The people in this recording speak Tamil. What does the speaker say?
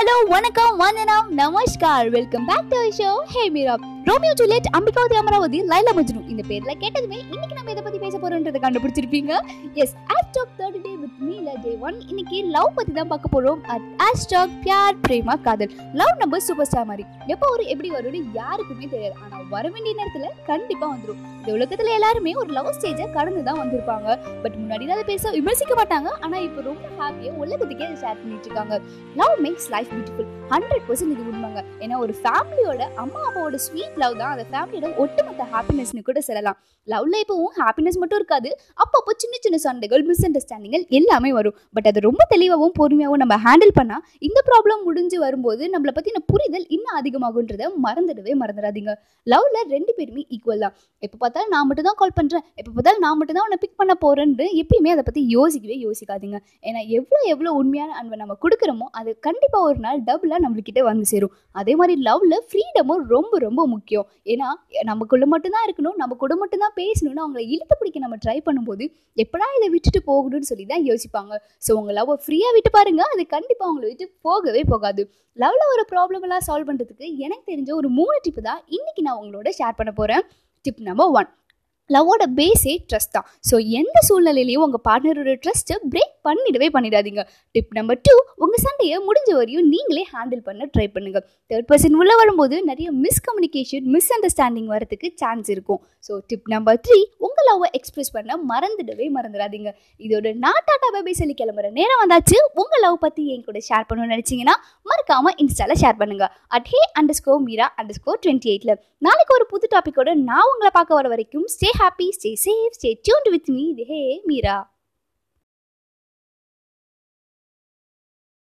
ஹலோ வணக்கம் வந்தனம். நமஸ்கார். Welcome back to show hey Meera Romeo Juliet Ambikavathi Amaravathi Laila Majnu இந்த பேர்ல கேட்டதுமே இன்னைக்கு நம்ம எதை பத்தி பேச போறோம்ன்றத கண்டுபிடிச்சிருப்பீங்க. As of third day with me day one இன்னைக்கு லவ் பத்தி தான் பார்க்க போறோம். ஹேஷ்டாக் பியார் பிரேமா காதல் லவ் நம்ம சூப்பர் ஸ்டார் மாதிரி. எப்போ ஒரு எப்படி வரும்னு யாருக்குமே தெரியாது. ஆனால் வர வேண்டிய நேரத்தில் கண்டிப்பாக வந்துரும். இந்த உலகத்தில் எல்லாருமே ஒரு லவ் ஸ்டேஜை கடந்து தான் வந்திருப்பாங்க. பட் முன்னாடி அதை பேச விமர்சிக்க மாட்டாங்க. ஆனால் இப்போ ரொம்ப ஹாப்பியாக உலகத்துக்கே அதை ஷேர் பண்ணிட்டு இருக்காங்க. Love makes life beautiful hundred percent இது உண்மைங்க. ஏன்னா ஒரு ஃபேமிலியோட அம்மா அப்பாவோட ஸ்வீட் லவ் தான். அந்த ஃபேமிலியோட ஒட்டுமொத்த ஹாப்பினஸ்னு கூட சொல்லலாம். லவ்ல இப்போவும் ஹாப்பினஸ் மட்டும் இருக்காது. அப்பப்போ சின்ன சின்ன சண்டைகள் மிஸ் அண்டர்ஸ்டாண்டிங்கள் எல்லாமே வரும். பட் அது ரொம்ப தெளிவாகவும் பொறுமையாகவும் நம்ம ஹேண்டில் பண்ணால் பண்ணா இந்த ப்ராப்ளம் முடிஞ்சு வரும்போது நம்மளை பத்தின புரிதல் இன்னும் அதிகமாகுன்றதை மறந்துடவே மறந்துடாதீங்க. லவ்ல ரெண்டு பேருமே ஈக்குவல் தான். எப்போ பார்த்தாலும் நான் மட்டும் தான் கால் பண்றேன். எப்போ பார்த்தாலும் நான் மட்டும் தான் உன்னை பிக் பண்ண போறேன்னு எப்பயுமே அதை பற்றி யோசிக்கவே யோசிக்காதீங்க. ஏன்னா எவ்வளோ எவ்வளோ உண்மையான அன்பை நம்ம கொடுக்குறோமோ அது கண்டிப்பாக ஒரு நாள் டபுளாக நம்மளுக்கிட்ட வந்து சேரும். அதே மாதிரி லவ்வில் ஃப்ரீடமும் ரொம்ப ரொம்ப முக்கியம். ஏன்னா நமக்குள்ளே மட்டும்தான் இருக்கணும் நம்ம கூட மட்டும்தான் பேசணும்னு அவங்கள இழுத்து பிடிக்க நம்ம ட்ரை பண்ணும்போது எப்படா இதை விட்டுட்டு போகணும்னு சொல்லி தான் யோசிப்பாங்க ஸோ உங்கள் லவ்வை ஃப்ரீயாக விட்டு பாருங்க. அது கண்டிப்பாக அவங்கள போயிட்டு போகவே போகாது. லவ்ல ஒரு ப்ராப்ளமெல்லாம் சால்வ் பண்ணுறதுக்கு எனக்கு தெரிஞ்ச ஒரு மூணு டிப்பு தான் இன்னைக்கு நான் உங்களோட ஷேர் பண்ண போகிறேன் டிப் நம்பர் ஒன் லவ்வோட பேஸே ட்ரஸ்ட் தான். ஸோ எந்த சூழ்நிலையிலையும் உங்கள் பார்ட்னரோட ட்ரஸ்ட்டை பிரேக் பண்ணிடவே பண்ணிடாதீங்க. டிப் நம்பர் டூ உங்கள் சண்டையை முடிஞ்ச வரையும் நீங்களே ஹேண்டில் பண்ண ட்ரை பண்ணுங்கள் தேர்ட் பர்சன் உள்ளே வரும்போது நிறைய மிஸ்கம்யூனிகேஷன் மிஸ் அண்டர்ஸ்டாண்டிங் வரதுக்கு சான்ஸ் இருக்கும். ஸோ டிப் நம்பர் த்ரீ உங்கள் லவ்வை எக்ஸ்பிரஸ் பண்ண மறந்துடவே மறந்துடாதீங்க. இதோட நாட்டாட்டா பேபி சொல்லி கிளம்புற நேரம் வந்தாச்சு. உங்கள் லவ் பற்றி என் கூட ஷேர் பண்ணணும்னு நினச்சிங்கன்னா மறக்காம இன்ஸ்டால ஷேர் பண்ணுங்க. At hey underscore Meera underscore twenty எயிட்ல நாளைக்கு ஒரு புது டாப்பிக்கோட நான் உங்களை பார்க்க வர வரைக்கும் stay happy stay safe stay tuned with me இது ஹே மீரா.